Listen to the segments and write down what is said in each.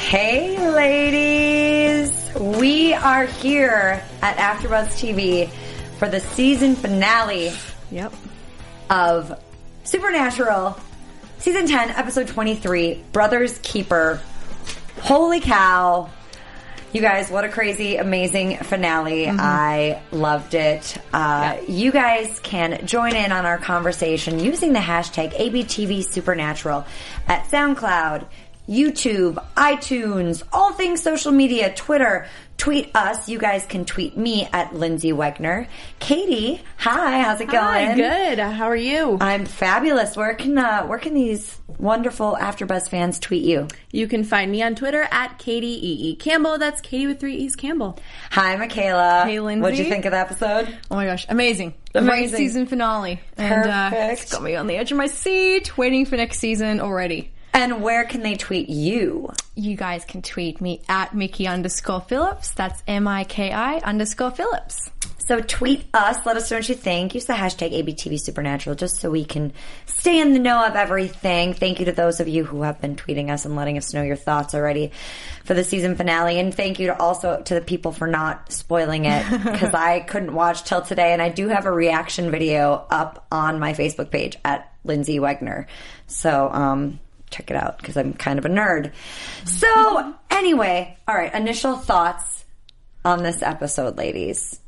Hey, ladies. We are here at AfterBuzz TV for the season finale Yep. of Supernatural, season 10, episode 23, Brothers Keeper. Holy cow. You guys, what a crazy, amazing finale. I loved it. Uh, You guys can join in on our conversation using the hashtag ABTV Supernatural at SoundCloud, YouTube, iTunes, all things social media, Twitter. Tweet us. You guys can tweet me at Lyndsey Wegner. Katie, hi, how's it going? Hi, good. Uh, How are you? I'm fabulous. Where can uh, where can these wonderful AfterBuzz fans tweet you? You can find me on Twitter at Katie E. E. Campbell. That's Katie with three E's Campbell. Hi, Mikaela. Hey, Lyndsey. What'd you think of the episode? Oh my gosh, amazing. Amazing. Great season finale. And uh, Perfect. it's got me on the edge of my seat, waiting for next season already. And where can they tweet you? You guys can tweet me at Mickey underscore Phillips. That's M I K I underscore Phillips. So tweet us. Let us know what you think. Use the hashtag ABTV Supernatural just so we can stay in the know of everything. Thank you to those of you who have been tweeting us and letting us know your thoughts already for the season finale. And thank you to also to the people for not spoiling it because I couldn't watch till today. And I do have a reaction video up on my Facebook page at Lyndsey Wegner. So, um, check it out because I'm kind of a nerd. So anyway, all right. Initial thoughts on this episode, ladies.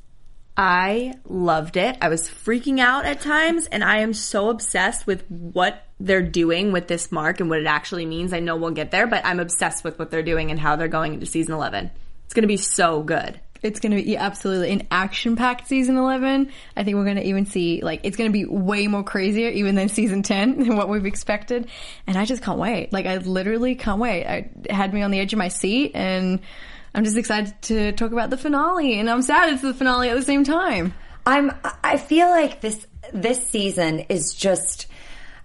I loved it. I was freaking out at times, and I am so obsessed with what they're doing with this mark and what it actually means. I know we'll get there, but I'm obsessed with what they're doing and how they're going into season 11. It's going to be so good. It's going to be absolutely an action-packed season 11. I think we're going to even see like it's going to be way more crazier even than season 10 than what we've expected. And I just can't wait. Like I literally can't wait. I had me on the edge of my seat and I'm just excited to talk about the finale and I'm sad it's the finale at the same time. I'm. I feel like this this season is just.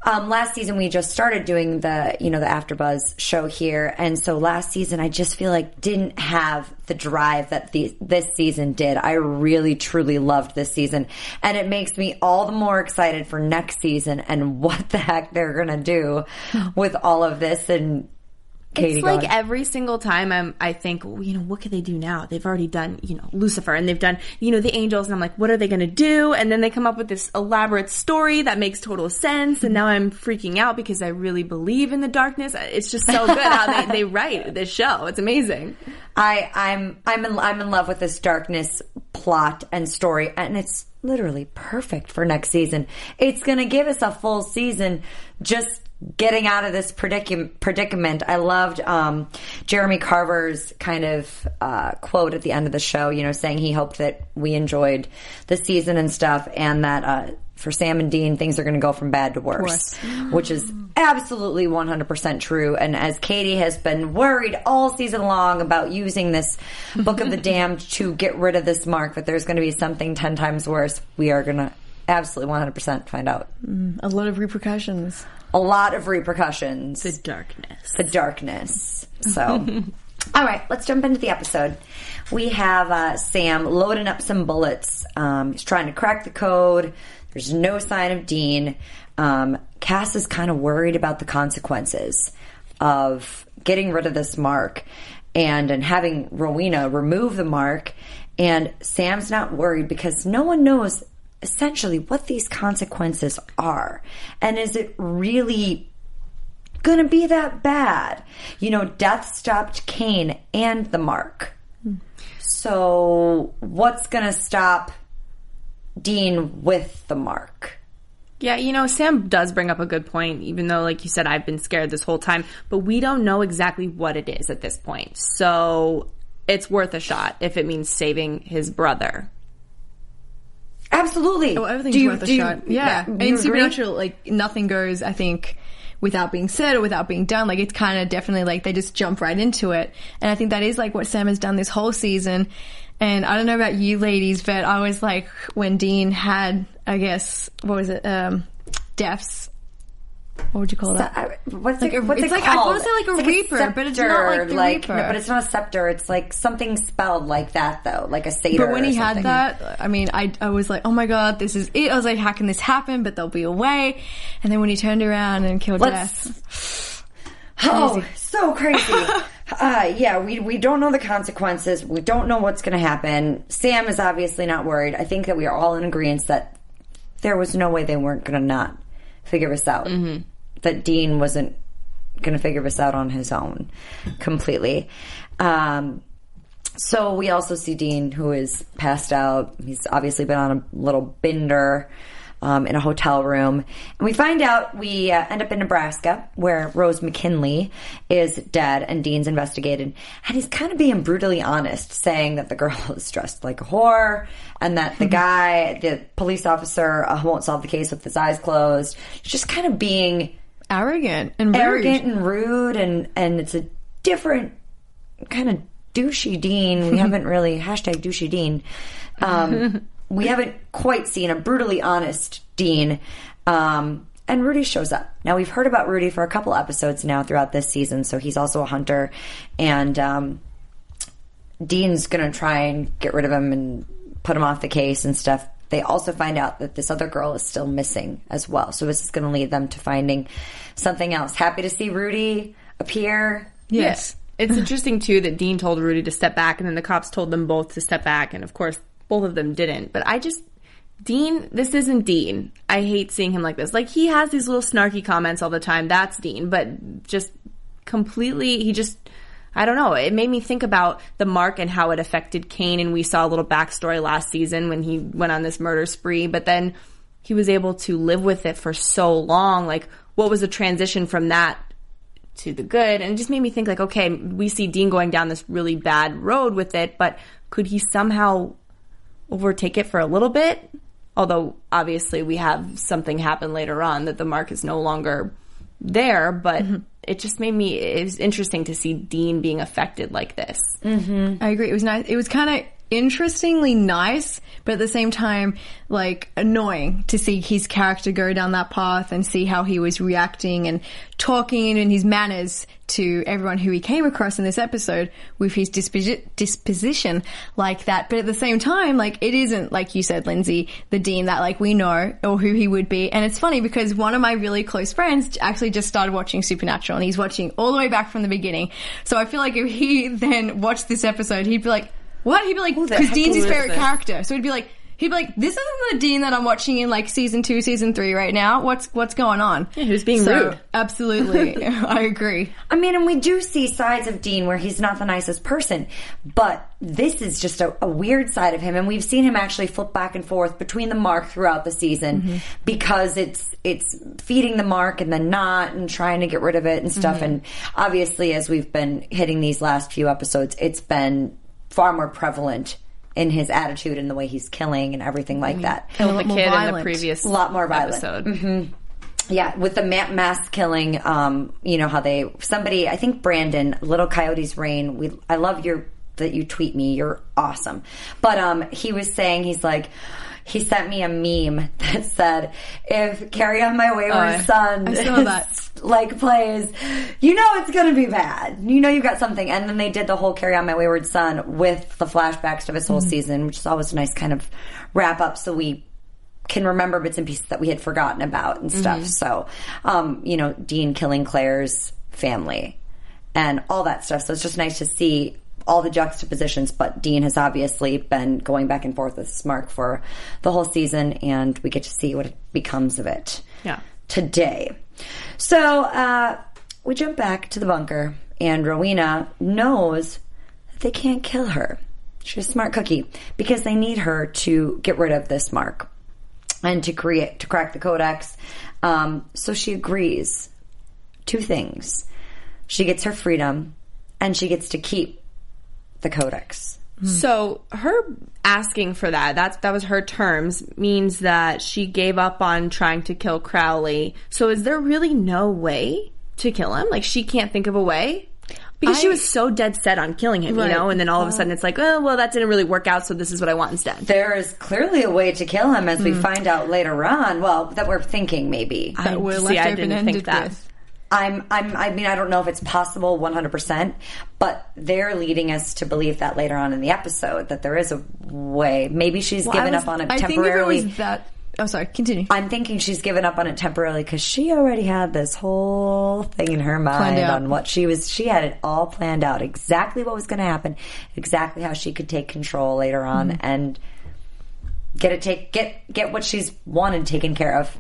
Um, last season we just started doing the you know the AfterBuzz show here, and so last season I just feel like didn't have the drive that the, this season did. I really truly loved this season, and it makes me all the more excited for next season and what the heck they're gonna do with all of this. And Katie, it's like go on. every single time I'm, I think, well, you know, what could they do now? They've already done, you know, Lucifer and they've done, you know, the angels. And I'm like, what are they going to do? And then they come up with this elaborate story that makes total sense. And now I'm freaking out because I really believe in the darkness. It's just so good how they, they write this show. It's amazing. I, I'm I'm in I'm in love with this darkness plot and story, and it's literally perfect for next season. It's going to give us a full season just getting out of this predicament. predicament. I loved um, Jeremy Carver's kind of uh, quote at the end of the show. You know, saying he hoped that we enjoyed the season and stuff, and that. Uh, for Sam and Dean, things are going to go from bad to worse, which is absolutely 100% true. And as Katie has been worried all season long about using this Book of the Damned to get rid of this mark, that there's going to be something 10 times worse, we are going to absolutely 100% find out. A lot of repercussions. A lot of repercussions. The darkness. the darkness. So, all right, let's jump into the episode. We have uh, Sam loading up some bullets. Um, he's trying to crack the code. There's no sign of Dean. Um, Cass is kind of worried about the consequences. of getting rid of this mark and and having Rowena remove the mark and Sam's not worried because no one knows essentially what these consequences are. And is it really going to be that bad? You know death stopped Cain and the mark. So what's going to stop Dean with the mark? Yeah, you know, Sam does bring up a good point, even though, like you said, I've been scared this whole time, but we don't know exactly what it is at this point. So it's worth a shot if it means saving his brother. Absolutely Well, everything's Do you- worth a you- shot. Yeah. you In? Supernatural, like nothing goes, I think, without being said or without being done. Like it's kind of definitely like they just jump right into it. And I think that is like what Sam has done this whole season. And I don't know about you ladies, but I was like, when Dean had, I guess, what was it, um, deaths. What would you call that? I- what's Like it, a- what's it's it like- I wanna say like a It's reaper, but it's not like scepter, the reaper. No, but it's not a scepter. It's like something spelled like that, though, like a satyr. But when he had that, I mean, I, I was like, oh my god, this is it. I was like, how can this happen? But there'll be a way. And then when he turned around and killed Let's- Death, oh, so crazy. uh, yeah, we we don't know the consequences. We don't know what's going to happen. Sam is obviously not worried. I think that we are all in agreement that there was no way they weren't going to not figure this out. Mm-hmm. That Dean wasn't going to figure this out on his own completely. Um, so we also see Dean, who is passed out. He's obviously been on a little bender um, in a hotel room. And we find out we uh, end up in Nebraska, where Rose McKinley is dead and Dean's investigated. And he's kind of being brutally honest, saying that the girl is dressed like a whore and that the guy, the police officer, uh, won't solve the case with his eyes closed. He's just kind of being arrogant and rude. arrogant and rude and and it's a different kind of douchey dean we haven't really hashtag douchey dean um, we haven't quite seen a brutally honest dean um, and rudy shows up now we've heard about rudy for a couple episodes now throughout this season so he's also a hunter and um, Dean's gonna try and get rid of him and put him off the case and stuff. They also find out that this other girl is still missing as well. So this is gonna lead them to finding something else. Happy to see Rudy appear. Yes. It's interesting too that Dean told Rudy to step back and then the cops told them both to step back and of course both of them didn't. But I just Dean, this isn't Dean. I hate seeing him like this. Like he has these little snarky comments all the time. That's Dean, but just completely he just I don't know. It made me think about the mark and how it affected Cain and we saw a little backstory last season when he went on this murder spree, but then he was able to live with it for so long. Like what was the transition from that to the good and it just made me think like okay we see dean going down this really bad road with it but could he somehow overtake it for a little bit although obviously we have something happen later on that the mark is no longer there but mm-hmm. it just made me it was interesting to see dean being affected like this mm-hmm. I agree. It was nice. It was kind of interestingly nice, but at the same time, like annoying to see his character go down that path and see how he was reacting and talking and his manners to everyone who he came across in this episode with his disposi- disposition like that. But at the same time, like it isn't like you said, Lyndsey, the dean that like we know or who he would be. And it's funny because one of my really close friends actually just started watching Supernatural and he's watching all the way back from the beginning. So I feel like if he then watched this episode, he'd be like, what? He'd be like, because Dean's his favorite character. So he'd be like, he'd be like, this isn't the Dean that I'm watching in like season two, season three right now. What's what's going on? Yeah, who's being So, rude. Absolutely, I agree. I mean, and we do see sides of Dean where he's not the nicest person, but this is just a, a weird side of him, and we've seen him actually flip back and forth between the mark throughout the season because it's it's feeding the mark and then not, and trying to get rid of it and stuff. And obviously, as we've been hitting these last few episodes, it's been far more prevalent in his attitude and the way he's killing and everything like that. killed the lot more kid in the violent. previous A lot more violent. episode Yeah, with the ma- mass killing, um, you know how they somebody I think Brandon Little Coyote's Rain. We I love your that you tweet me. You're awesome. But um, he was saying he's like. He sent me a meme that said, "If Carry On My Wayward I- Son I saw that. like plays, you know it's gonna be bad. You know you've got something." And then they did the whole "Carry On My Wayward Son" with the flashbacks to his whole season, which is always a nice kind of wrap up. So we can remember bits and pieces that we had forgotten about and stuff. So, um, you know, Dean killing Claire's family and all that stuff. So it's just nice to see all the juxtapositions. But Dean has obviously been going back and forth with Mark for the whole season, and we get to see what it becomes of it Yeah. Today. So uh, we jump back to the bunker, and Rowena knows that they can't kill her. She's a smart cookie because they need her to get rid of this mark and to create to crack the codex. Um, so she agrees. Two things: she gets her freedom, and she gets to keep the codex. So her asking for that, that's that was her terms, means that she gave up on trying to kill Crowley. So is there really no way to kill him? Like she can't think of a way? Because she was so dead set on killing him, Right. you know, and then all of a sudden it's like, oh well that didn't really work out, so this is what I want instead. There is clearly a way to kill him, as we mm. find out later on. Well, that we're thinking maybe. that I- we're see, left I didn't open think that. with. I'm, I'm, I mean, I don't know if it's possible 100%, but they're leading us to believe that later on in the episode that there is a way. Maybe she's I given was- up on it I temporarily. think if it was that. Oh, sorry. Continue. I'm thinking she's given up on it temporarily because she already had this whole thing in her mind on what she was. She had it all planned out, exactly what was going to happen, exactly how she could take control later on, Mm-hmm. and get it take get get what she's wanted taken care of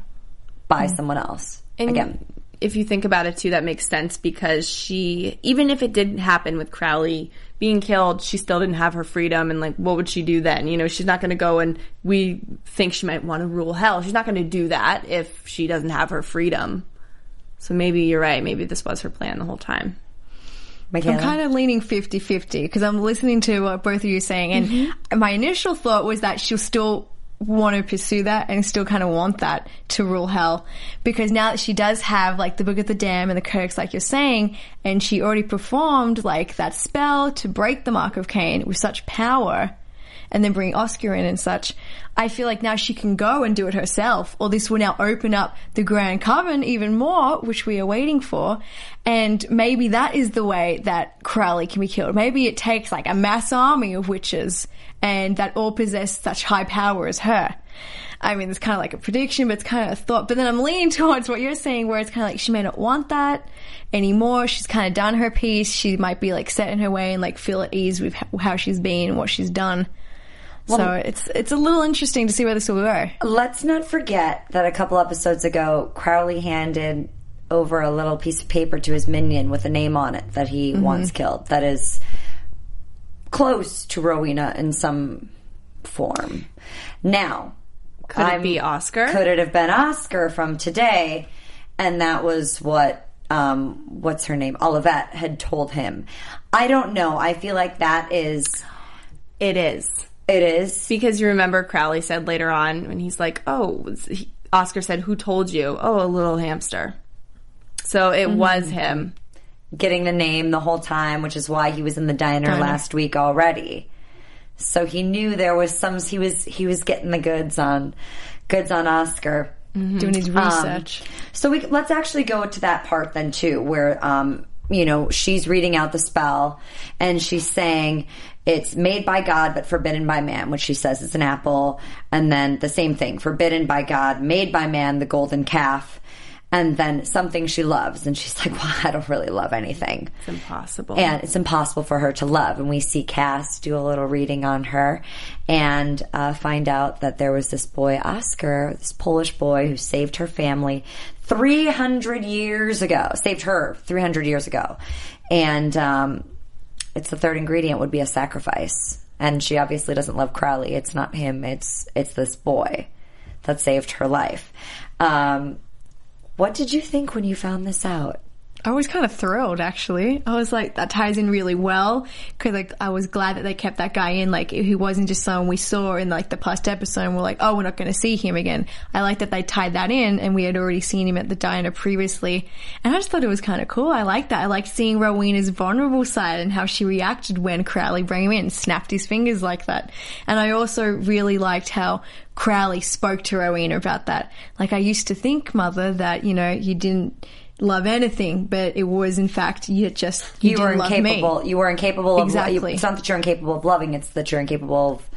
by Mm-hmm. someone else. And Again, if you think about it too, that makes sense because she, even if it didn't happen with Crowley being killed, she still didn't have her freedom. And like, what would she do then? You know, she's not going to go and we think she might want to rule hell. She's not going to do that if she doesn't have her freedom. So maybe you're right. Maybe this was her plan the whole time. Mikaela. I'm kind of leaning 50 50 because I'm listening to what both of you are saying. And Mm-hmm. my initial thought was that she'll still want to pursue that and still kind of want that to rule hell because now that she does have like the book of the damned and the codex like you're saying and she already performed like that spell to break the mark of cain with such power and then bring Oscar in and such. I feel like now she can go and do it herself, or this will now open up the Grand Coven even more, which we are waiting for. And maybe that is the way that Crowley can be killed. Maybe it takes like a mass army of witches and that all possess such high power as her. I mean, it's kind of like a prediction, but it's kind of a thought. But then I'm leaning towards what you're saying, where it's kind of like she may not want that anymore. She's kind of done her piece. She might be like set in her way and like feel at ease with how she's been and what she's done. so it's it's a little interesting to see where this will go. Let's not forget that a couple episodes ago, Crowley handed over a little piece of paper to his minion with a name on it that he Mm-hmm. once killed. That is close to Rowena in some form. Now, Could it be Oscar? Could it have been Oscar from today? And that was what um, what's her name, Olivette, had told him. I don't know. I feel like that is It is. it is. Because you remember Crowley said later on when he's like, "Oh," Oscar said, "Who told you?" "Oh, a little hamster." So it was him. Getting the name the whole time, which is why he was in the diner, last week already. So he knew there was some. He was he was getting the goods on goods on Oscar. Doing his research. So we let's actually go to that part then too, where um, you know she's reading out the spell and she's saying it's made by God but forbidden by man, which she says is an apple, and then the same thing, forbidden by God, made by man, the golden calf, and then something she loves, and she's like, well, I don't really love anything. It's impossible. And it's impossible for her to love. And we see Cass do a little reading on her and uh, find out that there was this boy, Oscar, this Polish boy who saved her family 300 years ago, saved her 300 years ago. And um, it's the third ingredient would be a sacrifice. And she obviously doesn't love Crowley. It's not him. It's it's this boy that saved her life. Um, what did you think when you found this out? I was kind of thrilled, actually. I was like, that ties in really well because like I was glad that they kept that guy in. Like he wasn't just someone we saw in like the past episode. and We're like, oh, we're not going to see him again. I like that they tied that in, and we had already seen him at the diner previously, and I just thought it was kind of cool. I like that. I like seeing Rowena's vulnerable side and how she reacted when Crowley brought him in, snapped his fingers like that. And I also really liked how Crowley spoke to Rowena about that. Like I used to think, mother, that you know you didn't love anything, but it was in fact you just you, you were didn't me. incapable. You were incapable of Exactly. You, it's not that you're incapable of loving; it's that you're incapable of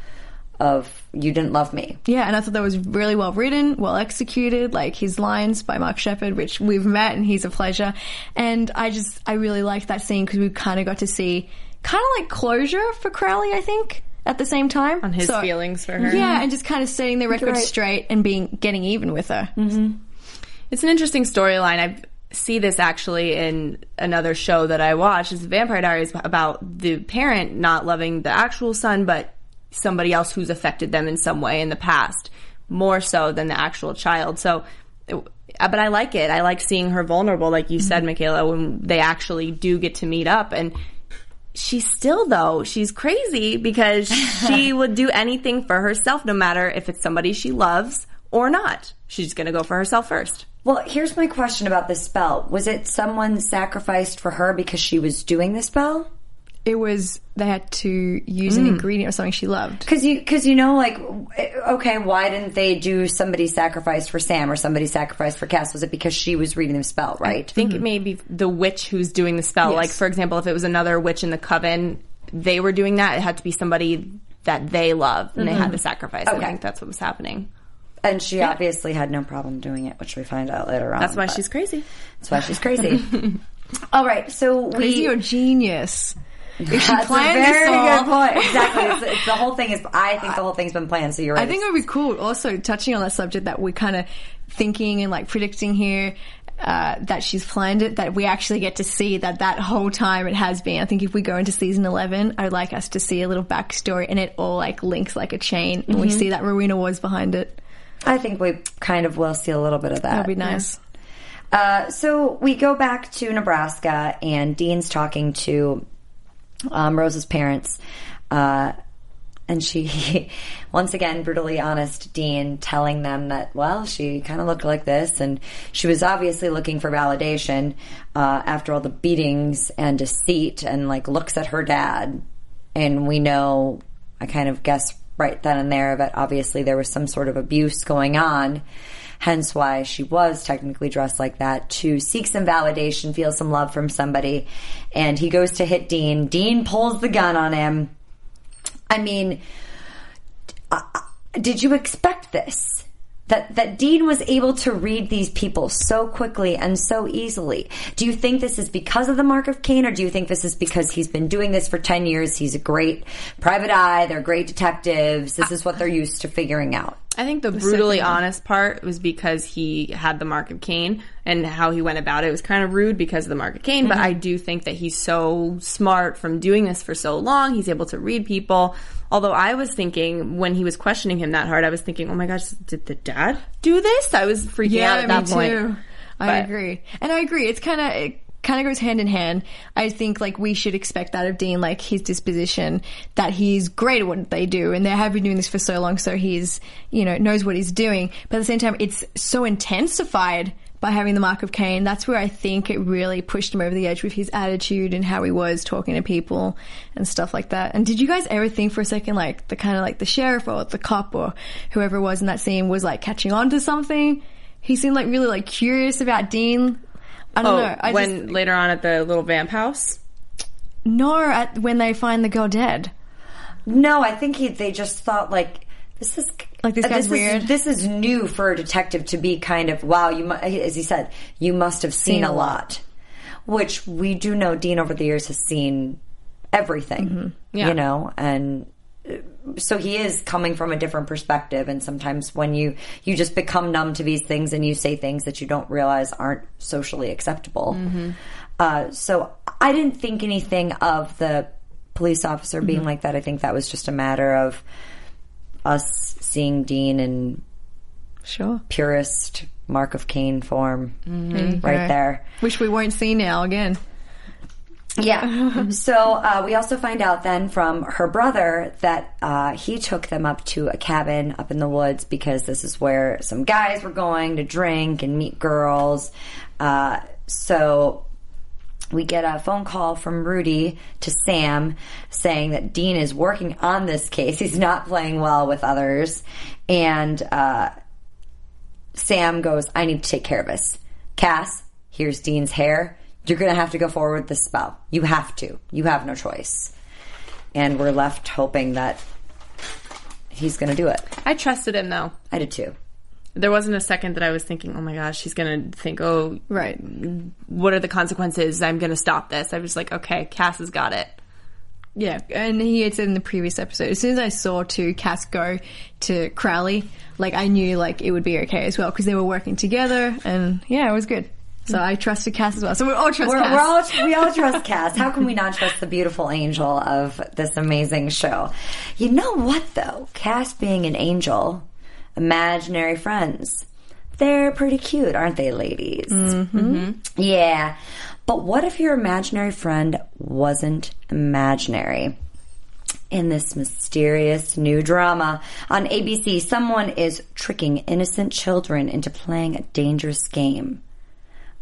of you didn't love me. Yeah, and I thought that was really well written, well executed. Like his lines by Mark Sheppard, which we've met, and he's a pleasure. And I just, I really liked that scene because we kind of got to see kind of like closure for Crowley. I think at the same time on his So- feelings for her. Yeah, and just kind of setting the record right. straight and being getting even with her. Mm-hmm. It's an interesting storyline. See this actually in another show that I watched. It's Vampire Diaries about the parent not loving the actual son, but somebody else who's affected them in some way in the past, more so than the actual child. So, uh, but I like it. I like seeing her vulnerable, like you said, Mikaela, when they actually do get to meet up and. She's still though, she's crazy because she would do anything for herself no matter if it's somebody she loves or not. She's gonna go for herself first. Well, here's my question about this spell. Was it someone sacrificed for her because she was doing the spell? It was they had to use an mm. ingredient or something she loved. Because you, because you know, like, okay, why didn't they do somebody sacrificed for Sam or somebody sacrificed for Cass? Was it because she was reading the spell, right? I think mm-hmm. it may be the witch who's doing the spell. Like, for example, if it was another witch in the coven, they were doing that. It had to be somebody that they love, and they had mm-hmm. to sacrifice. I Okay. think that's what was happening. And she obviously had no problem doing it, which we find out later on. That's why she's crazy. That's why she's crazy. All right, so we. Crazy or genius? If she That's a planned very good point. Exactly. It's, it's the whole thing is. I think the whole thing's been planned. So you're right. I think it would be cool also touching on that subject that we're kind of thinking and like predicting here uh, that she's planned it, that we actually get to see that that whole time it has been. I think if we go into season 11, I'd like us to see a little backstory and it all like links like a chain and we see that Rowena was behind it. I think we kind of will see a little bit of that. That'd be nice. Uh, so we go back to Nebraska, and Dean's talking to um, Rose's parents, uh, and she, once again, brutally honest, Dean telling them that, well, she kind of looked like this, and she was obviously looking for validation uh, after all the beatings and deceit, and like looks at her dad, and we know, I kind of guess right then and there that obviously there was some sort of abuse going on hence why she was technically dressed like that to seek some validation, feel some love from somebody. And he goes to hit Dean. Dean pulls the gun on him. I mean, did you expect this? That, that Dean was able to read these people so quickly and so easily. Do you think this is because of the mark of Cain, or do you think this is because he's been doing this for 10 years? He's a great private eye, they're great detectives. This is what they're used to figuring out. I think the brutally honest part was because he had the mark of Cain and how he went about it was kind of rude because of the mark of Cain. But mm-hmm. I do think that he's so smart from doing this for so long. He's able to read people. Although I was thinking when he was questioning him that hard, I was thinking, oh my gosh, did the dad do this? I was freaking out at that point. too. I But- agree, and I agree. It's kind of it kind of goes hand in hand. I think like we should expect that of Dean, like his disposition, that he's great at what they do, and they have been doing this for so long, so he's you know knows what he's doing. But at the same time, it's so intensified by having the mark of Cain. That's where I think it really pushed him over the edge with his attitude and how he was talking to people and stuff like that. And did you guys ever think for a second, like the kind of like the sheriff or the cop or whoever it was in that scene was like catching on to something? He seemed like really like curious about Dean. I don't Oh, know. I when just, later on at the little vamp house. no, at, when they find the girl dead. No, I think he, they just thought like this is Like, this uh, guy's is- weird. this is new for a detective to be kind of wow. You mu- as he said, you must have seen, Seen a a lot, which we do know. Dean over the years has seen everything, Yeah. you know, and uh, so he is coming from a different perspective. And sometimes when you you just become numb to these things and you say things that you don't realize aren't socially acceptable. Mm-hmm. Uh, so I didn't think anything of the police officer being mm-hmm. like that. I think that was just a matter of us seeing Dean in Sure. purest Mark of Cain form you right go. there. Which we won't see now again. Yeah. so uh, we also find out then from her brother that uh, he took them up to a cabin up in the woods because this is where some guys were going to drink and meet girls. Uh, so we get a phone call from Rudy to Sam saying that Dean is working on this case. He's not playing well with others. And uh, Sam goes, I need to take care of this. Cass, here's Dean's hair. You're going to have to go forward with this spell. You have to. You have no choice. And we're left hoping that he's going to do it. I trusted him though. I did too. There wasn't a second that I was thinking, "Oh my gosh, he's gonna think, oh, Right. what are the consequences? I'm gonna stop this." I was like, "Okay, Cass has got it." Yeah, and he had said in the previous episode, as soon as I saw two Cass go to Crowley, like I knew like it would be okay as well because they were working together, and yeah, it was good. So I trusted Cass as well. So we all trust We're, Cass. we're all, we all trust Cass. How can we not trust the beautiful angel of this amazing show? You know what, though? Cass being an angel, imaginary friends, they're pretty cute, aren't they, ladies? Mm-hmm. Yeah. But what if your imaginary friend wasn't imaginary? In this mysterious new drama on ABC, someone is tricking innocent children into playing a dangerous game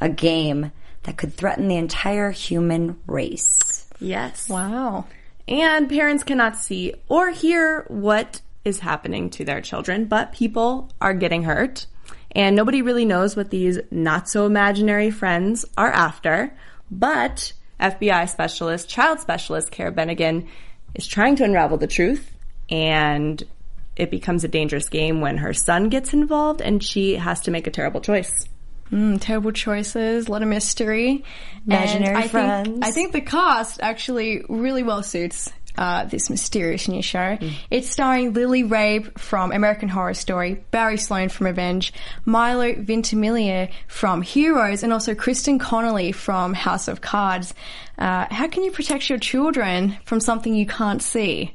a game that could threaten the entire human race. Yes. wow. And parents cannot see or hear what is happening to their children, but people are getting hurt. And nobody really knows what these not so imaginary friends are after. But FBI specialist, child specialist Kara Bennigan is trying to unravel the truth. And it becomes a dangerous game when her son gets involved and she has to make a terrible choice. Mm, terrible choices, a lot of mystery. Imaginary And I friends. Think, I think the cast actually really well suits uh, this mysterious new show. It's starring Lily Rabe from American Horror Story, Barry Sloane from Revenge, Milo Ventimiglia from Heroes, and also Kristen Connolly from House of Cards. Uh, how can you protect your children from something you can't see?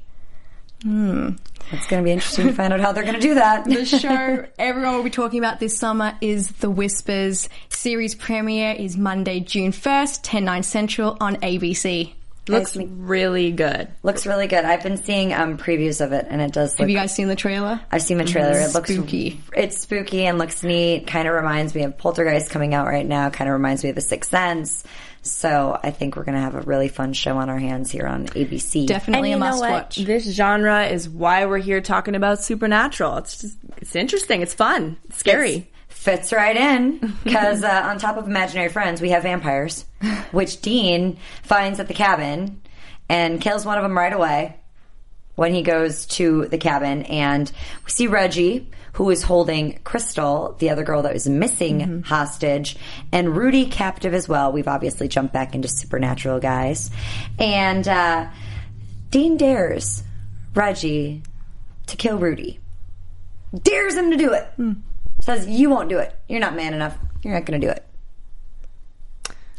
It's going to be interesting to find out how they're going to do that. The show everyone will be talking about this summer is The Whispers. Series premiere is Monday, June 1st, 10, 9 central on ABC. Looks really good. looks really good. I've been seeing um, previews of it, and it does look. Have you guys seen the trailer? I've seen the trailer. It looks Spooky. It's spooky and looks neat. Kind of reminds me of Poltergeist coming out right now. Kind of reminds me of The Sixth Sense. So I think we're going to have a really fun show on our hands here on ABC. Definitely and a must watch. This genre is why we're here talking about supernatural. It's just it's interesting. It's fun. It's scary. fits right in because uh, on top of imaginary friends, we have vampires, which Dean finds at the cabin and kills one of them right away when he goes to the cabin. And we see Reggie, who is holding Crystal, the other girl that was missing, hostage, and Rudy captive as well. We've obviously jumped back into supernatural, guys. And uh, Dean dares Reggie to kill Rudy dares him to do it. Says, You won't do it. You're not man enough. You're not going to do it.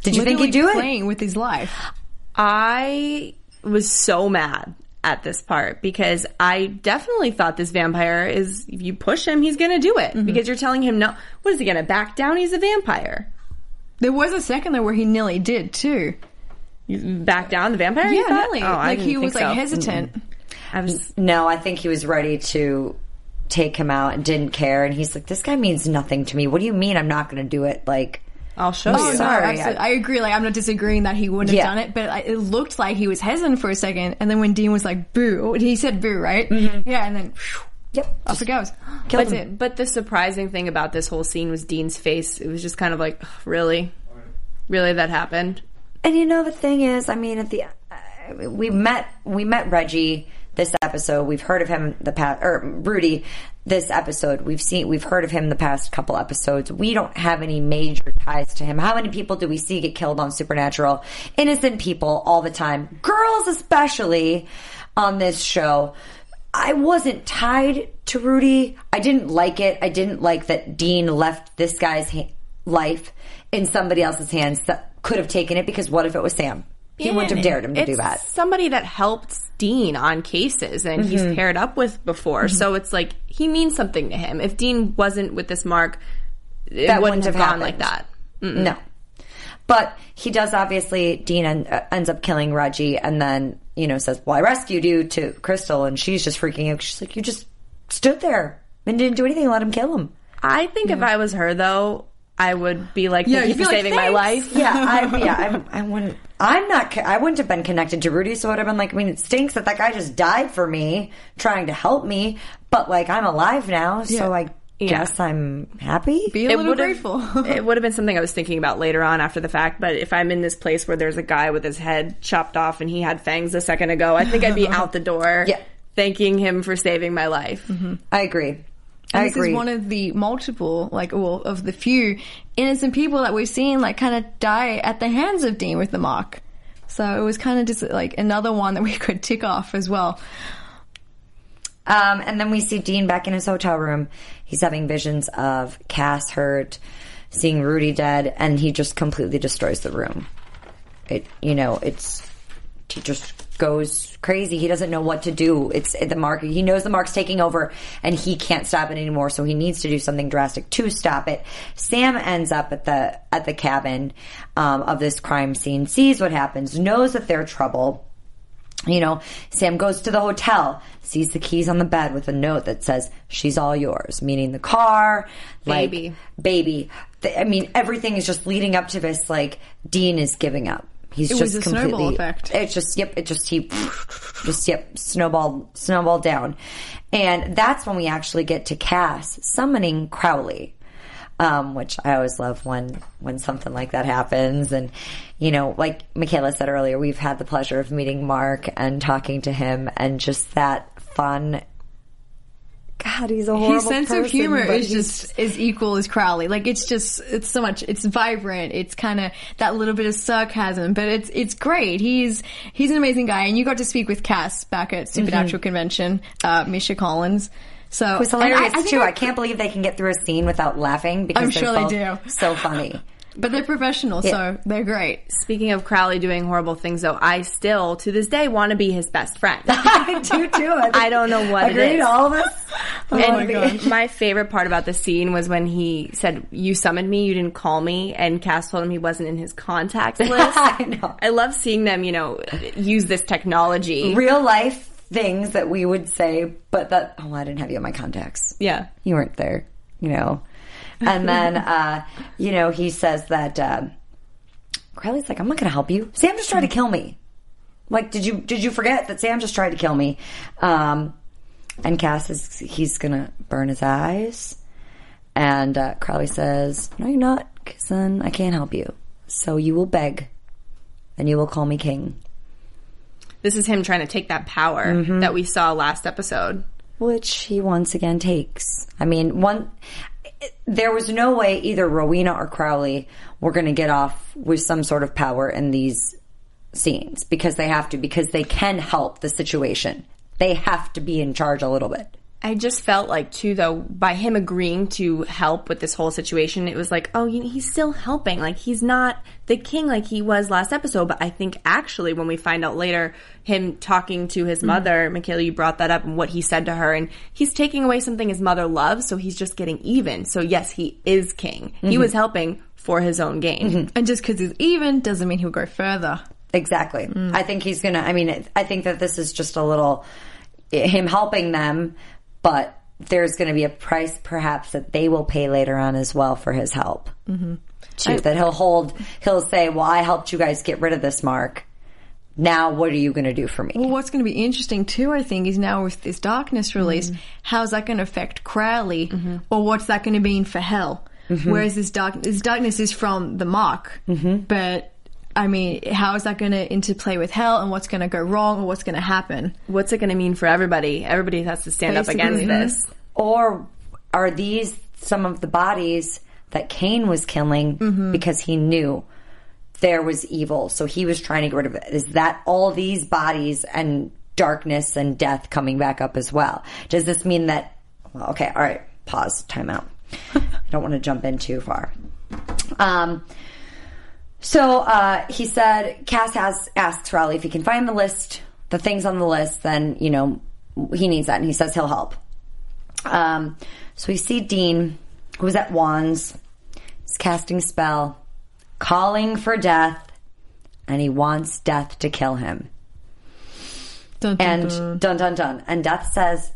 Did you think he'd do it? Playing with his life. I was so mad at this part because I definitely thought this vampire is if you push him, he's gonna do it. Mm-hmm. Because you're telling him no what is he gonna back down? He's a vampire. There was a second though where he nearly did too. Back down the vampire? Yeah, nearly. Oh, like he was like so. hesitant. I was No, I think he was ready to take him out and didn't care. And he's like, This guy means nothing to me. What do you mean I'm not going to do it? Like, I'll show Oh, you. sorry. absolutely. I agree. Like I'm not disagreeing that he wouldn't have done it, but it looked like he was hesitant for a second, and then when Dean was like "boo," he said "boo," right? Yeah, and then phew, yep. off it goes. Killed But, him. but the surprising thing about this whole scene was Dean's face. It was just kind of like, really? Really that happened? And you know the thing is, I mean, at the uh, we met we met Reggie this episode. We've heard of him the past or Rudy this episode. We've seen we've heard of him the past couple episodes. We don't have any major ties to him. How many people do we see get killed on Supernatural? Innocent people all the time, girls especially on this show. I wasn't tied to Rudy. I didn't like it. I didn't like that Dean left this guy's ha- life in somebody else's hands that could have taken it because what if it was Sam? He wouldn't have dared him to do that. Somebody that helped Dean on cases and he's Mm-hmm. paired up with before. So it's like he means something to him. If Dean wasn't with this mark, it That wouldn't, wouldn't have have gone like that. happened. No. But he does obviously, Dean en- uh, ends up killing Reggie and then, you know, says, Well, I rescued you to Crystal. And she's just freaking out. She's like, You just stood there and didn't do anything. Let him kill him. I think if I was her though, I would be like, Yeah, thank you for like, saving my life. Yeah, I, yeah, I'm, I wouldn't. I'm not. I wouldn't have been connected to Rudy, so I would have been like. I mean, it stinks that that guy just died for me, trying to help me. But like, I'm alive now, so I guess I'm happy. Be a little would've- grateful. it would have been something I was thinking about later on after the fact. But if I'm in this place where there's a guy with his head chopped off and he had fangs a second ago, I think I'd be out the door. Yeah. thanking him for saving my life. Mm-hmm. I agree. And I this agree. is one of the multiple, like, well, of the few innocent people that we've seen, like, kind of die at the hands of Dean with the mark. So it was kind of just like another one that we could tick off as well. Um, and then we see Dean back in his hotel room. He's having visions of Cass hurt, seeing Rudy dead, and he just completely destroys the room. It, you know, it's he just goes crazy. He doesn't know what to do. It's the mark. He knows the mark's taking over, and he can't stop it anymore. So he needs to do something drastic to stop it. Sam ends up at the at the cabin um, of this crime scene, sees what happens, knows that they're trouble you know, Sam goes to the hotel, sees the keys on the bed with a note that says, she's all yours, meaning the car, like, Baby. baby. I mean, everything is just leading up to this, like, Dean is giving up. He's It just was a snowball completely, effect. It's just, yep, it just, he, just, yep, snowball, snowball down. And that's when we actually get to Cass summoning Crowley um, which I always love when when something like that happens. And you know, like Michaela said earlier, we've had the pleasure of meeting Mark and talking to him, and just that fun. God, he's a horrible His sense of humor is just as equal as Crowley. Like it's just it's so much. It's vibrant. It's kind of that little bit of sarcasm, but it's it's great. He's he's an amazing guy, and you got to speak with Cass back at Supernatural Convention, uh, Misha Collins. So It was hilarious I- I too. I- I can't believe they can get through a scene without laughing because I'm they're sure they do. So funny. But they're professional, so they're great. Speaking of Crowley doing horrible things, though, I still, to this day, want to be his best friend. I do too. I, I, don't know what it Agreed, is. all of us. Oh and my my favorite part about the scene was when he said, "You summoned me, you didn't call me," and Cass told him he wasn't in his contacts list. I know. I love seeing them, you know, use this technology. Real life things that we would say, but that oh, I didn't have you in my contacts. Yeah. you weren't there, you know. And then, uh, you know, he says that uh, Crowley's like, "I'm not going to help you. Sam just tried to kill me. Like, did you did you forget that Sam just tried to kill me?" Um, and Cass is he's going to burn his eyes, and uh, Crowley says, "No, you're not, then I can't help you. So you will beg, and you will call me king." This is him trying to take that power Mm-hmm. that we saw last episode. which he once again takes. I mean, one there was no way either Rowena or Crowley were going to get off with some sort of power in these scenes because they have to because they can help the situation. They have to be in charge a little bit. I just felt like too, though, by him agreeing to help with this whole situation, it was like, oh, you know, he's still helping. Like he's not the king like he was last episode. But I think actually, when we find out later, him talking to his mm-hmm. mother, Mikaela, you brought that up, and what he said to her, and he's taking away something his mother loves, so he's just getting even. So yes, he is king. He mm-hmm. was helping for his own gain. Mm-hmm. And just because he's even doesn't mean he'll go further. Exactly. Mm. I think he's going to I mean, I think that this is just a little him helping them, but there's going to be a price perhaps that they will pay later on as well for his help. Mm-hmm. Too, that he'll hold, he'll say, well, I helped you guys get rid of this mark. Now what are you going to do for me? Well, what's going to be interesting too, I think, is now with this darkness release, mm-hmm. how's that going to affect Crowley, mm-hmm. or what's that going to mean for Hell? Mm-hmm. Whereas this dark, this darkness is from the Mark, but I mean, how is that going to interplay with Hell, and what's going to go wrong, or what's going to happen? What's it going to mean for everybody? Everybody has to stand up against this. Or are these some of the bodies that Cain was killing because he knew there was evil? So he was trying to get rid of it. Is that all these bodies and darkness and death coming back up as well? Does this mean that, well, okay, all right, pause, time out. I don't want to jump in too far. Um, so uh, he said, Cass has asked Crowley if he can find the list, the things on the list, then, you know, he needs that. And he says he'll help. Um, so we see Dean, who's at Wands. He's casting a spell, calling for death, and he wants death to kill him. Dun, dun, And dun. dun dun dun. And death says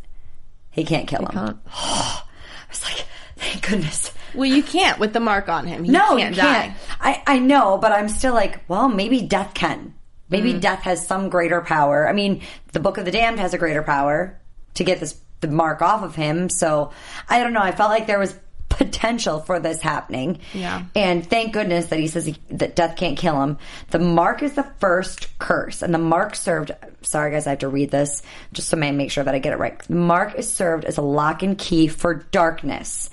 he can't kill him. can't. I was like, thank goodness. Well, you can't with the mark on him. He No, can't you can't. I, I know, but I'm still like, well, maybe death can. Maybe Mm. death has some greater power. I mean, the Book of the Damned has a greater power to get this the mark off of him. So I don't know. I felt like there was potential for this happening. Yeah. And thank goodness that he says he, that death can't kill him. The mark is the first curse, and the mark served. Sorry, guys, I have to read this just to ma- make sure that I get it right. The mark is served as a lock and key for darkness,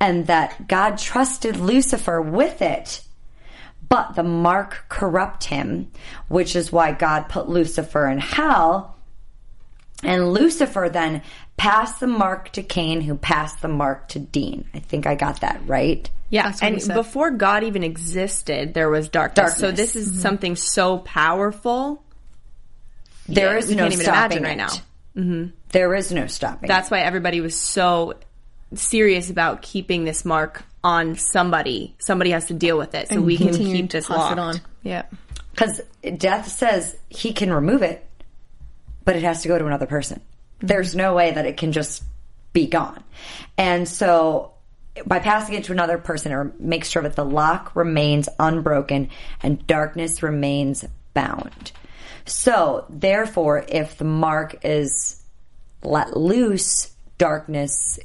and that God trusted Lucifer with it. But the mark corrupt him, which is why God put Lucifer in hell. And Lucifer then passed the mark to Cain, who passed the mark to Dean. I think I got that right. Yeah, That's what and said. before God even existed, there was darkness. So this is something so powerful. There Yeah, is we no can't even stopping imagine right it. now. Mm-hmm. There is no stopping. That's why everybody was so serious about keeping this mark on somebody. Somebody has to deal with it, so we can keep this pass locked. it on. Yeah. because death says he can remove it, but it has to go to another person. Mm-hmm. There's no way that it can just be gone. And so by passing it to another person, it makes sure that the lock remains unbroken and darkness remains bound. So therefore, if the mark is let loose, darkness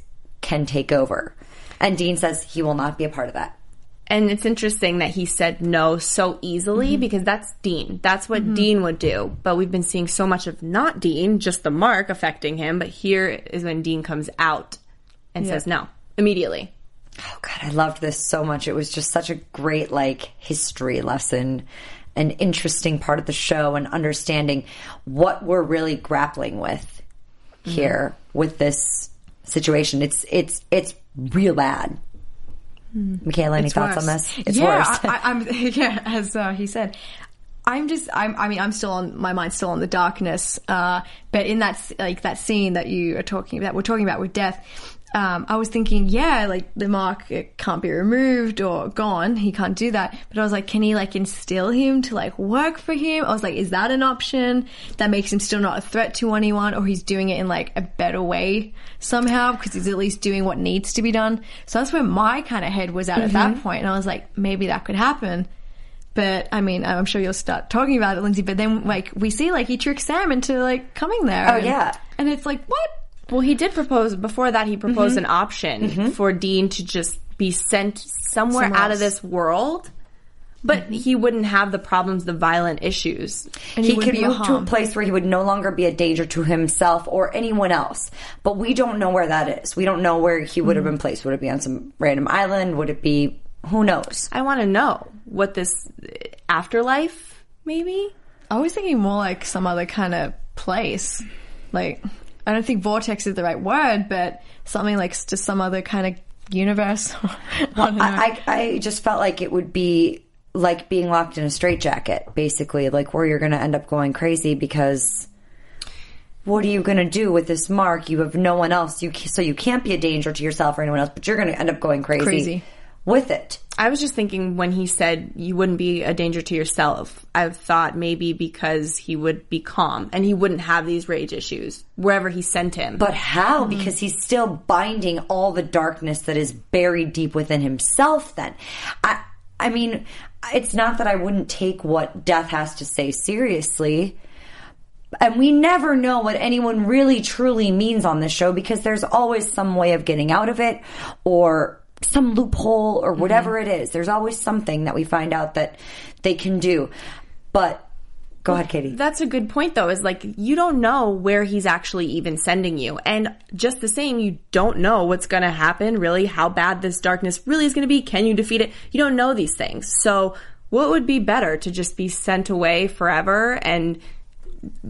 can take over. And Dean says he will not be a part of that. And it's interesting that he said no so easily Mm-hmm. because that's Dean. That's what Dean would do. But we've been seeing so much of not Dean, just the mark affecting him. But here is when Dean comes out and says no immediately. Oh God, I loved this so much. It was just such a great like history lesson, an interesting part of the show, and understanding what we're really grappling with here with this situation. It's it's it's real bad. Mikaela, any It's thoughts worse. on this? It's yeah, worse. I, I'm yeah, as uh, he said. I'm just, I'm, I mean, I'm still on, my mind's still on the darkness. Uh, but in that, like, that scene that you are talking about, we're talking about with death, um, I was thinking, yeah, like, the mark it can't be removed or gone. He can't do that. But I was like, can he, like, instill him to, like, work for him? I was like, is that an option that makes him still not a threat to anyone or he's doing it in, like, a better way somehow because he's at least doing what needs to be done? So that's where my kind of head was at at that point, And I was like, maybe that could happen. But I mean, I'm sure you'll start talking about it, Lyndsey. But then, like, we see like he tricks Sam into like coming there. Oh, and- yeah. and it's like what? Well, he did propose before that. He proposed Mm-hmm. an option for Dean to just be sent somewhere, Somewhere out of else. this world, but Mm-hmm. he wouldn't have the problems, the violent issues. And he would could be a move to a harm. place where he would no longer be a danger to himself or anyone else. But we don't know where that is. We don't know where he would have been placed. Would it be on some random island? Would it be who knows? I want to know what this afterlife, maybe. I was thinking more like some other kind of place. Like, I don't think vortex is the right word, but something like just some other kind of universe. I. I, I, I just felt like it would be like being locked in a straitjacket, basically, like where you're going to end up going crazy because what are you going to do with this mark? You have no one else. You so you can't be a danger to yourself or anyone else, but you're going to end up going crazy, Crazy. with it. I was just thinking when he said you wouldn't be a danger to yourself, I thought maybe because he would be calm and he wouldn't have these rage issues wherever he sent him. But how? Mm-hmm. Because he's still binding all the darkness that is buried deep within himself. Then, I, I mean, it's not that I wouldn't take what death has to say seriously. And we never know what anyone really truly means on this show because there's always some way of getting out of it or some loophole or mm-hmm. whatever it is. There's always something that we find out that they can do. But go ahead, Katie. That's a good point though, is like you don't know where he's actually even sending you. And just the same, you don't know what's gonna happen, really, how bad this darkness really is gonna be. Can you defeat it? You don't know these things. So what would be better to just be sent away forever and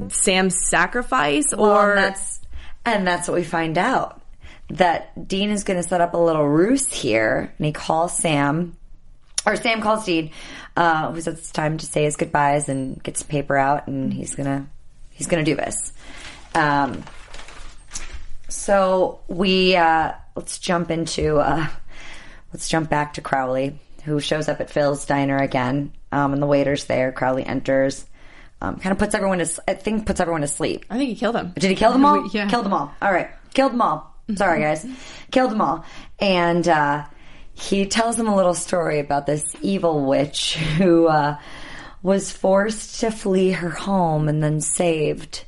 Sam's sacrifice Well, or and that's and that's what we find out that Dean is going to set up a little ruse here, and he calls Sam, or Sam calls Dean, uh, who says it's time to say his goodbyes and gets the paper out, and he's gonna he's gonna do this. Um, so we uh, let's jump into uh, let's jump back to Crowley, who shows up at Phil's diner again, um, and the waiter's there. Crowley enters. Um, kind of puts everyone to, I think puts everyone to sleep. I think he killed him. Did he kill them all? Yeah. Killed them all. All right. Killed them all. Sorry, guys. Killed them all. And uh, he tells them a little story about this evil witch who uh, was forced to flee her home and then saved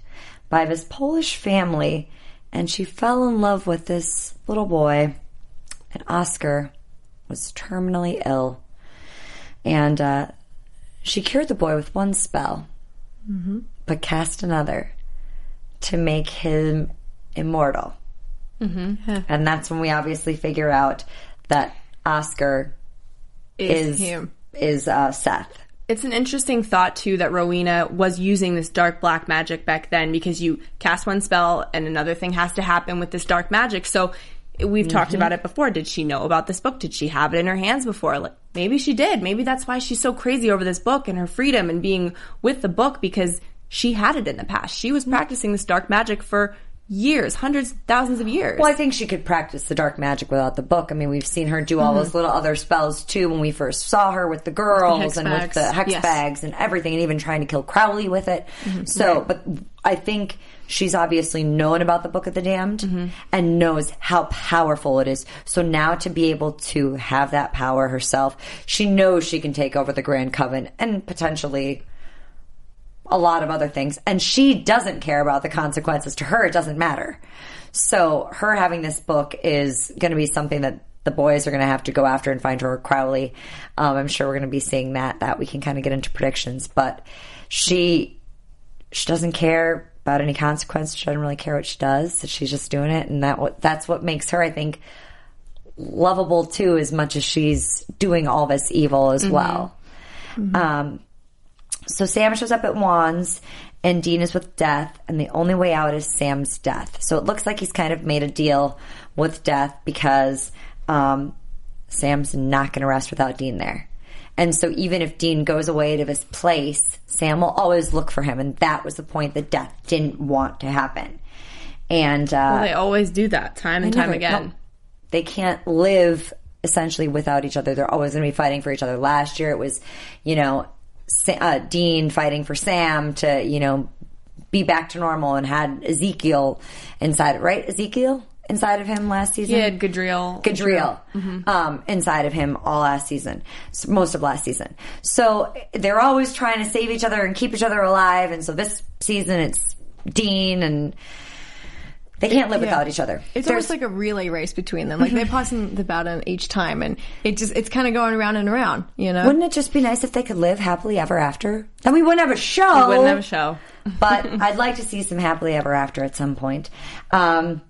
by this Polish family. And she fell in love with this little boy. and Oscar was terminally ill. And uh, she cured the boy with one spell, but cast another to make him immortal. Mm-hmm. And that's when we obviously figure out that Oscar is him. is uh, Seth. It's an interesting thought too that Rowena was using this dark black magic back then because you cast one spell and another thing has to happen with this dark magic. So we've talked mm-hmm. about it before. Did she know about this book? Did she have it in her hands before? Like, maybe she did. Maybe that's why she's so crazy over this book and her freedom and being with the book because she had it in the past. She was mm-hmm. practicing this dark magic for years, hundreds, thousands of years. Well, I think she could practice the dark magic without the book. I mean, we've seen her do all those mm-hmm. little other spells too when we first saw her with the girls hex and with the hex Yes. bags and everything, and even trying to kill Crowley with it. Mm-hmm. So, but I think she's obviously known about the Book of the Damned mm-hmm. and knows how powerful it is. So now to be able to have that power herself, she knows she can take over the Grand Coven and potentially a lot of other things. And she doesn't care about the consequences. To her, it doesn't matter. So her having this book is going to be something that the boys are going to have to go after and find her Crowley. Um, I'm sure we're going to be seeing that. That we can kind of get into predictions, but she she doesn't care about any consequence. She doesn't really care what she does. So she's just doing it, and that that's what makes her, I think, lovable too. As much as she's doing all this evil as well. Um, so Sam shows up at Juan's and Dean is with Death, and the only way out is Sam's death. So it looks like he's kind of made a deal with Death because um, Sam's not going to rest without Dean there. And so even if Dean goes away to his place, Sam will always look for him. And that was the point that Death didn't want to happen. And uh, they always do that time and time never- again. no. they can't live essentially without each other. They're always going to be fighting for each other. Last year it was, you know, uh, Dean fighting for Sam to, you know, be back to normal and had Ezekiel inside, right? Ezekiel inside of him last season? He had Gadriel. Gadriel Mm-hmm. um, inside of him all last season, most of last season. So they're always trying to save each other and keep each other alive. And so this season it's Dean and they can't live without each other. It's There's- almost like a relay race between them. Like they're passing the baton each time, and it just it's kind of going around and around. You know, Wouldn't it just be nice if they could live happily ever after? Then we wouldn't have a show. We wouldn't have a show. but I'd like to see some happily ever after at some point. Um,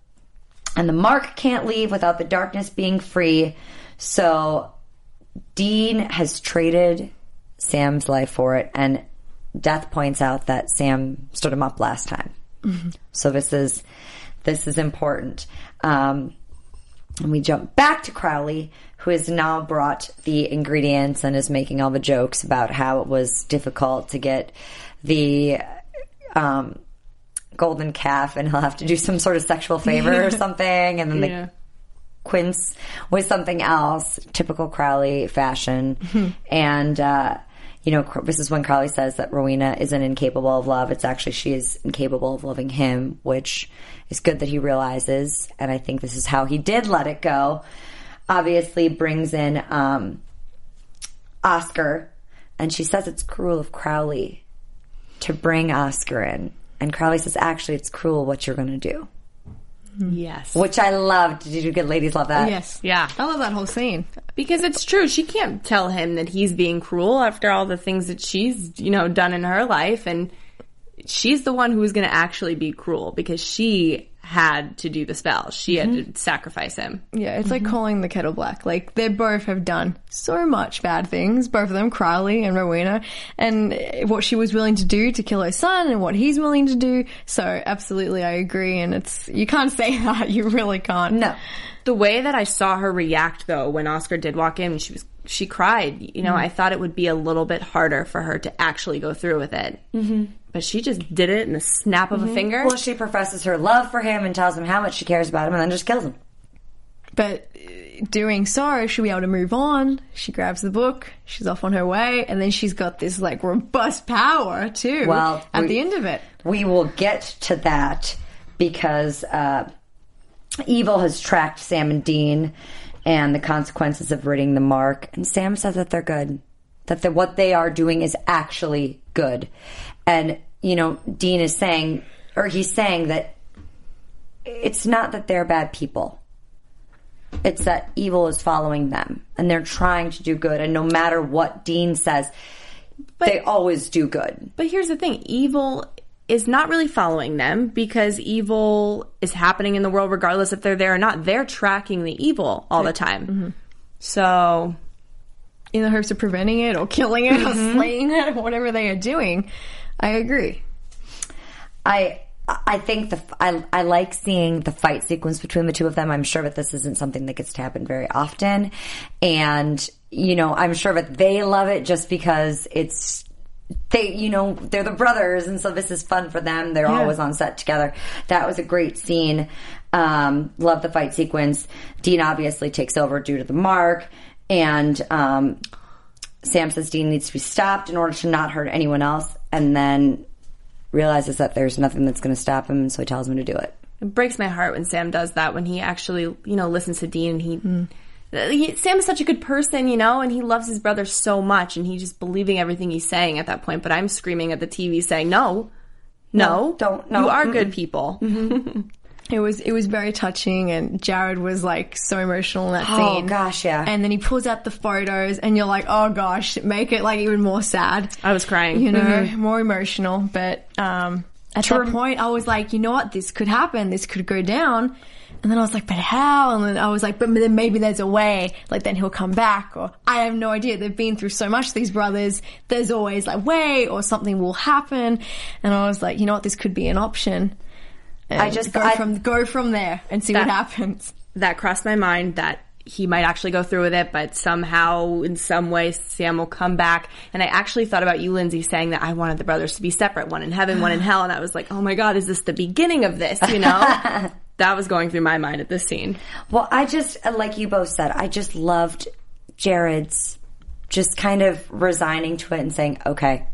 and the Mark can't leave without the darkness being free. So Dean has traded Sam's life for it, and Death points out that Sam stood him up last time. So this is this is important. Um, and we jump back to Crowley, who has now brought the ingredients and is making all the jokes about how it was difficult to get the um, golden calf, and he'll have to do some sort of sexual favor or something, and then the Yeah. quince with something else, typical Crowley fashion. and, uh, you know, this is when Crowley says that Rowena isn't incapable of love. It's actually she is incapable of loving him, which is good that he realizes. And I think this is how he did let it go. Obviously, brings in um, Oscar, and she says it's cruel of Crowley to bring Oscar in. And Crowley says, actually, it's cruel what you're going to do. Mm-hmm. Yes. Which I loved. Did you good ladies love that? yes, Yeah. I love that whole scene. Because it's true. She can't tell him that he's being cruel after all the things that she's, you know, done in her life. And she's the one who is going to actually be cruel because she had to do the spell. She had mm-hmm. to sacrifice him. Yeah, it's like mm-hmm. calling the kettle black. Like they both have done so much bad things, both of them, Crowley and Rowena, and what she was willing to do to kill her son and what he's willing to do. So absolutely, I agree. And it's you can't say that. You really can't. No. The way that I saw her react though when Oscar did walk in, she was she cried. You know, I thought it would be a little bit harder for her to actually go through with it. Mm-hmm. But she just did it in a snap of a finger. Well, she professes her love for him and tells him how much she cares about him and then just kills him. But uh, doing so, she'll be able to move on. She grabs the book. She's off on her way, and then she's got this like robust power too. Well, at we- the end of it, We will get to that because uh, evil has tracked Sam and Dean and the consequences of ridding the mark. And Sam says that they're good, that the, what they are doing is actually good. And, you know, Dean is saying, or he's saying that it's not that they're bad people. It's that evil is following them and they're trying to do good. And no matter what Dean says, but, they always do good. But here's the thing evil is not really following them because evil is happening in the world regardless if they're there or not. They're tracking the evil all the time. Mm-hmm. So, in the hopes of preventing it or killing it or mm-hmm. slaying it or whatever they are doing. I agree. I I think the I I like seeing the fight sequence between the two of them. I'm sure that this isn't something that gets to happen very often, and you know I'm sure that they love it just because it's they you know they're the brothers, and so this is fun for them. They're always on set together. That was a great scene. Um, love the fight sequence. Dean obviously takes over due to the mark, and um, Sam says Dean needs to be stopped in order to not hurt anyone else, and then realizes that there's nothing that's going to stop him, and so he tells him to do it. it breaks my heart when Sam does that, when he actually, you know, listens to Dean and he. he Sam is such a good person, you know, and he loves his brother so much, and he's just believing everything he's saying at that point. But I'm screaming at the TV saying, "No, no, don't, no, You are mm-mm. good people." It was it was very touching, and Jared was like so emotional in that scene. Oh, gosh, yeah. And then he pulls out the photos, and you're like, oh gosh, make it like even more sad. I was crying. You know, Mm-hmm. more emotional. But um, at that point, I was like, you know what, this could happen. This could go down. And then I was like, but how? And then I was like, but then maybe there's a way. Like then he'll come back, or I have no idea. They've been through so much. These brothers. There's always like way, or something will happen. And I was like, you know what, this could be an option. And I just- go I- from go from there and see what happens. that crossed my mind that he might actually go through with it, but somehow, in some way, Sam will come back. And I actually thought about you, Lyndsey, saying that I wanted the brothers to be separate, one in heaven, one in hell. And I was like, oh my God, is this the beginning of this? You know? that was going through my mind at this scene. Well, I just, like you both said, I just loved Jared's just kind of resigning to it and saying, okay,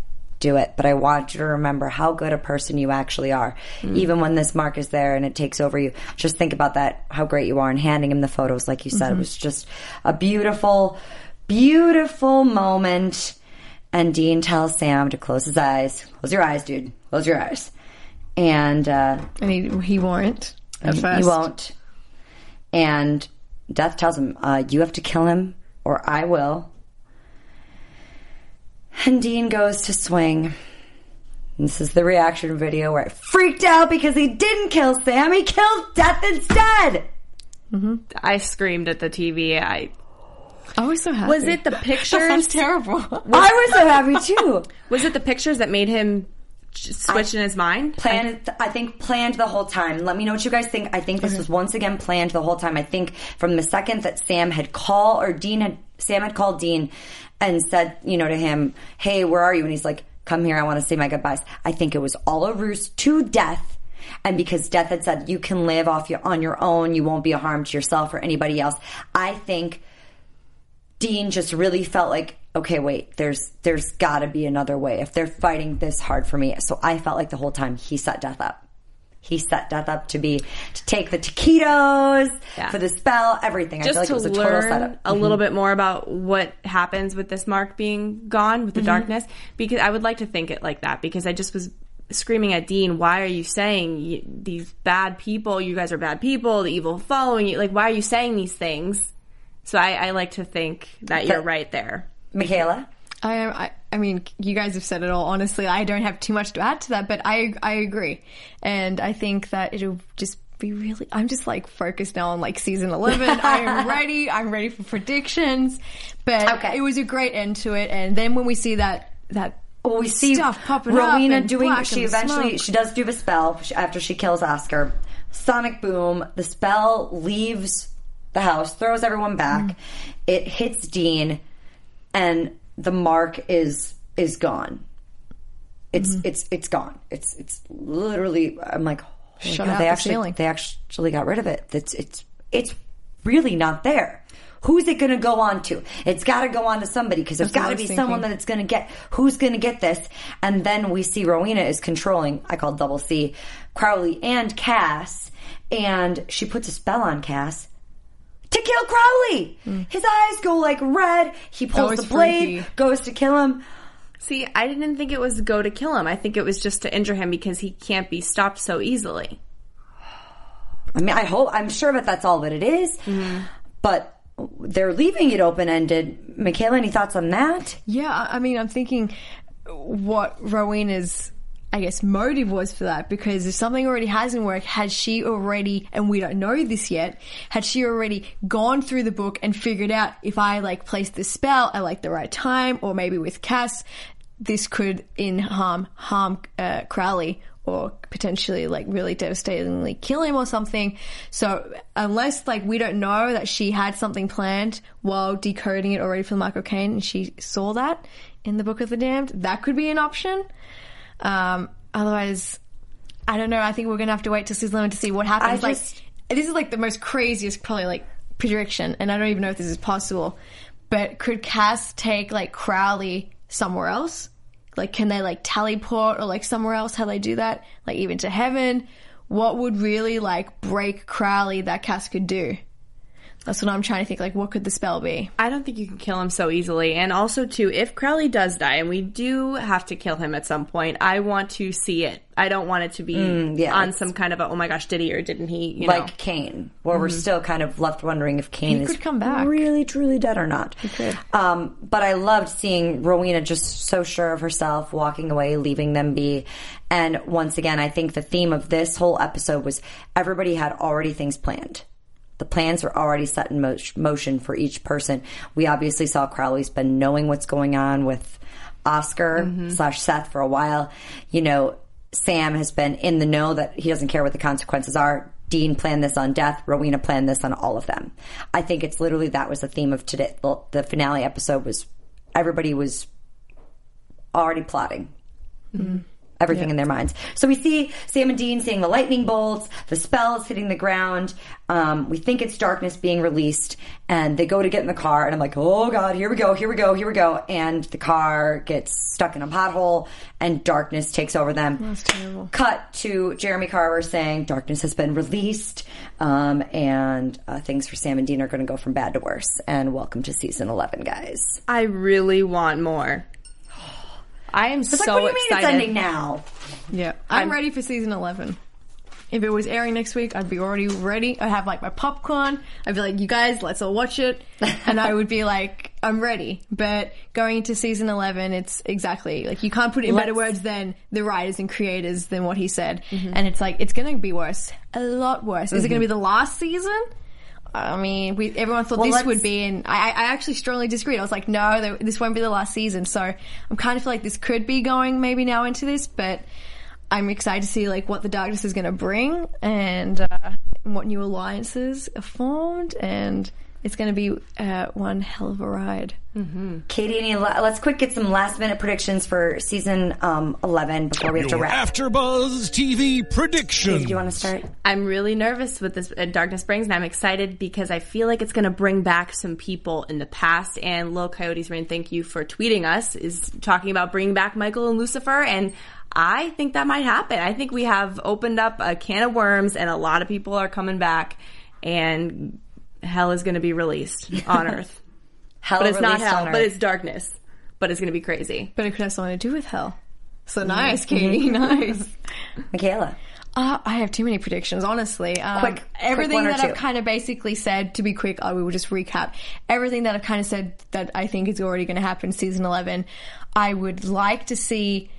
do it. But I want you to remember how good a person you actually are. Even when this mark is there and it takes over you, just think about that, how great you are, and handing him the photos, like you said. It was just a beautiful, beautiful moment. And Dean tells Sam to close his eyes. Close your eyes, dude. Close your eyes. And, uh, And he he won't at first. he won't. And Death tells him, uh, "You have to kill him, or I will." And Dean goes to swing. And This is the reaction video where I freaked out because he didn't kill Sam; he killed Death instead. Mm-hmm. I screamed at the TV. I I was so happy. was it the pictures? That pictures? sounds terrible. I was so happy too. Was it the pictures that made him j- switch in his mind? planned I think planned the whole time. Let me know what you guys think. I think this was once again planned the whole time. I think from the second that Sam had called or Dean had Sam had called Dean and said, you know, to him, "Hey, where are you?" and he's like, "Come here, I want to say my goodbyes." I think it was all a ruse to death. And because Death had said you can live off your on your own, you won't be a harm to yourself or anybody else. I think Dean just really felt like, okay, wait, there's there's got to be another way if they're fighting this hard for me. So I felt like the whole time he set Death up. He set Death up to be to take the taquitos Yeah. for the spell, everything. I feel just like to it was a total setup. a little mm-hmm. bit more about what happens with this mark being gone with the mm-hmm. darkness because i would like to think it like that because i just was screaming at dean why are you saying y- these bad people you guys are bad people the evil following you like why are you saying these things so i, I like to think that you're right there Mikaela, I am. I, I mean, you guys have said it all. Honestly, I don't have too much to add to that, but I I agree, and I think that it'll just be really. I'm just like focused now on like season eleven. I am ready. I'm ready for predictions. But Okay. it was a great end to it, and then when we see that that well, we see stuff popping Rowena doing. She eventually smoke. she does do the spell after she kills Oscar. Sonic boom. The spell leaves the house, throws everyone back. Mm. It hits Dean, and the mark is is gone. It's Mm-hmm. it's it's gone. It's it's literally. I'm like, holy Shut God, they the actually ceiling. they actually got rid of it. It's it's it's really not there. Who's it going to go on to? It's got to go on to somebody because there's got to be someone that it's going to get. Who's going to get this? And then we see Rowena is controlling. I call double C, Crowley and Cass, and she puts a spell on Cass to kill Crowley. Mm. His eyes go like red. He pulls the blade, freaky. goes to kill him. see i didn't think it was go to kill him i think it was just to injure him because he can't be stopped so easily I mean, I hope, I'm sure that that's all that it is. Mm-hmm. but they're leaving it open ended. Mikaela, any thoughts on that? Yeah, I I mean, I'm thinking what Rowena's, I guess, motive was for that because if something already hasn't worked, had she already, and we don't know this yet, had she already gone through the book and figured out if I like place this spell at like the right time, or maybe with Cass, this could in harm harm uh, Crowley or potentially like really devastatingly kill him or something. So unless like we don't know that she had something planned while decoding it already for Michael Caine and she saw that in the Book of the Damned, that could be an option. Um, otherwise, I don't know. I think we're gonna have to wait till season eleven to see what happens. I like just- this is like the most craziest probably like prediction, and I don't even know if this is possible. But could Cass take like Crowley somewhere else? Like, can they like teleport or like somewhere else? How they do that? Like even to heaven? What would really like break Crowley that Cass could do? That's what I'm trying to think. Like, what could the spell be? I don't think you can kill him so easily. And also, too, if Crowley does die, and we do have to kill him at some point, I want to see it. I don't want it to be yeah, on some kind of a, oh my gosh, did he or didn't he? You like know. Cain, where we're still kind of left wondering if Cain He is could come back. really truly dead or not. could. Um, but I loved seeing Rowena just so sure of herself, walking away, leaving them be. And once again, I think the theme of this whole episode was everybody had already things planned. The plans were already set in mo- motion for each person. We obviously saw Crowley's been knowing what's going on with Oscar mm-hmm. slash Seth for a while. You know, Sam has been in the know that he doesn't care what the consequences are. Dean planned this on death. Rowena planned this on all of them. I think it's literally that was the theme of today. The, the finale episode was everybody was already plotting. Mm-hmm. Everything in their minds. So we see Sam and Dean seeing the lightning bolts, the spells hitting the ground. Um, we think it's darkness being released, and they go to get in the car, and I'm like, oh god, here we go, here we go, here we go. And the car gets stuck in a pothole, and darkness takes over them. That's terrible. Cut to Jeremy Carver saying darkness has been released, um, and uh, things for Sam and Dean are going to go from bad to worse. And welcome to season 11, guys. I really want more. I am It's so like, what do you mean excited. it's ending now? Yeah, I'm, I'm- ready for season 11. If it was airing next week, I'd be already ready. I'd have like my popcorn. I'd be like, you guys, let's all watch it. and I would be like, I'm ready. But going into season 11, it's exactly like you can't put it in better Let's- words than the writers and creators than what he said. Mm-hmm. And it's like, it's going to be worse. A lot worse. Is it going to mm-hmm. be the last season? I mean, we, everyone thought Well, this would be, and I, I actually strongly disagreed. I was like, no, this won't be the last season. So I'm kind of feel like this could be going maybe now into this, but I'm excited to see like what the darkness is going to bring and uh, what new alliances are formed, and it's going to be uh, one hell of a ride. Katie, any, la- let's quick get some last minute predictions for season um, 11 before we have to Your After Buzz TV prediction. Do you want to start? I'm really nervous with this uh, Darkness Brings, and I'm excited because I feel like it's going to bring back some people in the past. And Lil Coyote's Rain, thank you for tweeting us, is talking about bringing back Michael and Lucifer, and I think that might happen. I think we have opened up a can of worms, and a lot of people are coming back, and hell is going to be released on Earth. Hell but it's not hell, but it's darkness. But it's going to be crazy. But it could have something to do with hell. So nice, Katie. Nice. Mikaela. Uh, I have too many predictions, honestly. Um, Quick- quick everything one or that two. I've kind of basically said, to be quick, I will just recap. Everything that I've kind of said that I think is already going to happen season 11, I would like to see.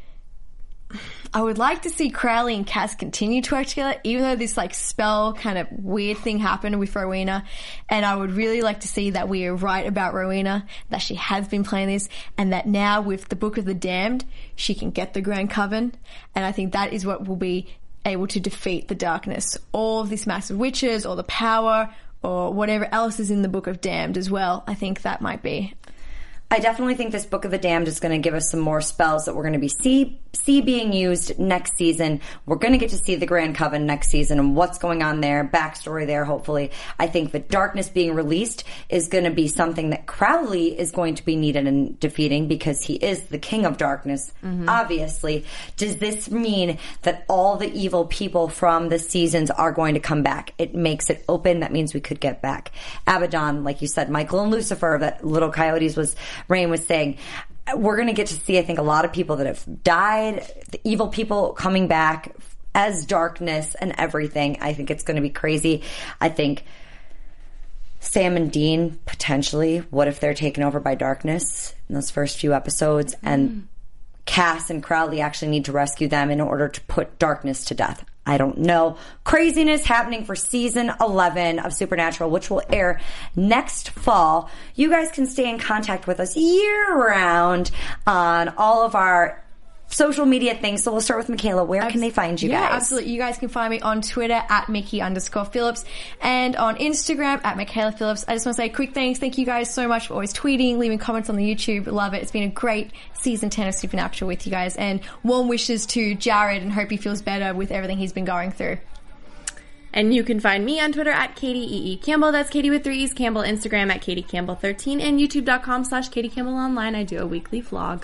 I would like to see Crowley and Cass continue to work together, even though this like spell kind of weird thing happened with Rowena. And I would really like to see that we are right about Rowena, that she has been playing this, and that now with the Book of the Damned, she can get the Grand Coven. And I think that is what will be able to defeat the darkness. All of these massive witches, or the power, or whatever else is in the Book of Damned as well. I think that might be I definitely think this Book of the Damned is going to give us some more spells that we're going to be see see being used next season. We're going to get to see the Grand Coven next season and what's going on there, backstory there. Hopefully, I think the darkness being released is going to be something that Crowley is going to be needed in defeating because he is the king of darkness. Mm-hmm. Obviously, does this mean that all the evil people from the seasons are going to come back? It makes it open. That means we could get back Abaddon, like you said, Michael and Lucifer. That Little Coyotes was Rain was saying. We're going to get to see, I think, a lot of people that have died, the evil people coming back as darkness and everything. I think it's going to be crazy. I think Sam and Dean potentially. What if they're taken over by darkness in those first few episodes, and mm. Cass and Crowley actually need to rescue them in order to put darkness to death? I don't know. Craziness happening for season 11 of Supernatural, which will air next fall. You guys can stay in contact with us year round on all of our social media things. So we'll start with Mikaela. Where can they find you yeah, guys? absolutely. You guys can find me on Twitter at Mickey underscore Phillips and on Instagram at Mikaela Phillips. I just want to say quick thanks. Thank you guys so much for always tweeting, leaving comments on the YouTube. Love it. It's been a great season 10 of Supernatural with you guys and warm wishes to Jared and hope he feels better with everything he's been going through. And you can find me on Twitter at Katie E. Campbell. That's Katie with three E's. Campbell. Instagram at Katie Campbell 13 and YouTube.com slash Katie Campbell Online. I do a weekly vlog.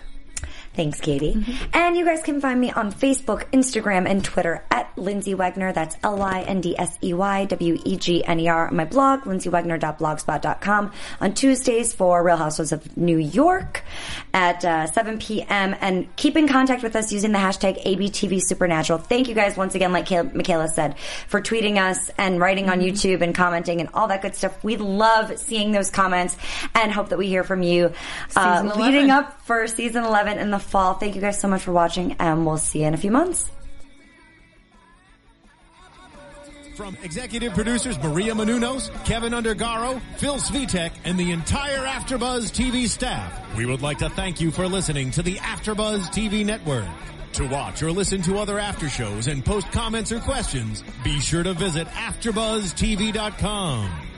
Thanks, Katie. And you guys can find me on Facebook, Instagram, and Twitter at Lyndsey Wegner. That's L-I-N-D-S-E-Y-W-E-G-N-E-R. On my blog, lindsaywegner.blogspot.com on Tuesdays for Real Housewives of New York at uh, 7 p.m. And keep in contact with us using the hashtag ABTV Supernatural. Thank you guys once again, like Kay- Mikaela said, for tweeting us and writing on YouTube and commenting and all that good stuff. We love seeing those comments and hope that we hear from you uh, leading up for season 11 in the fall. Thank you guys so much for watching, and we'll see you in a few months. From executive producers Maria Menounos, Kevin Undergaro, Phil Svitek, and the entire AfterBuzz TV staff, we would like to thank you for listening to the AfterBuzz TV network. To watch or listen to other after shows and post comments or questions, be sure to visit AfterBuzzTV.com.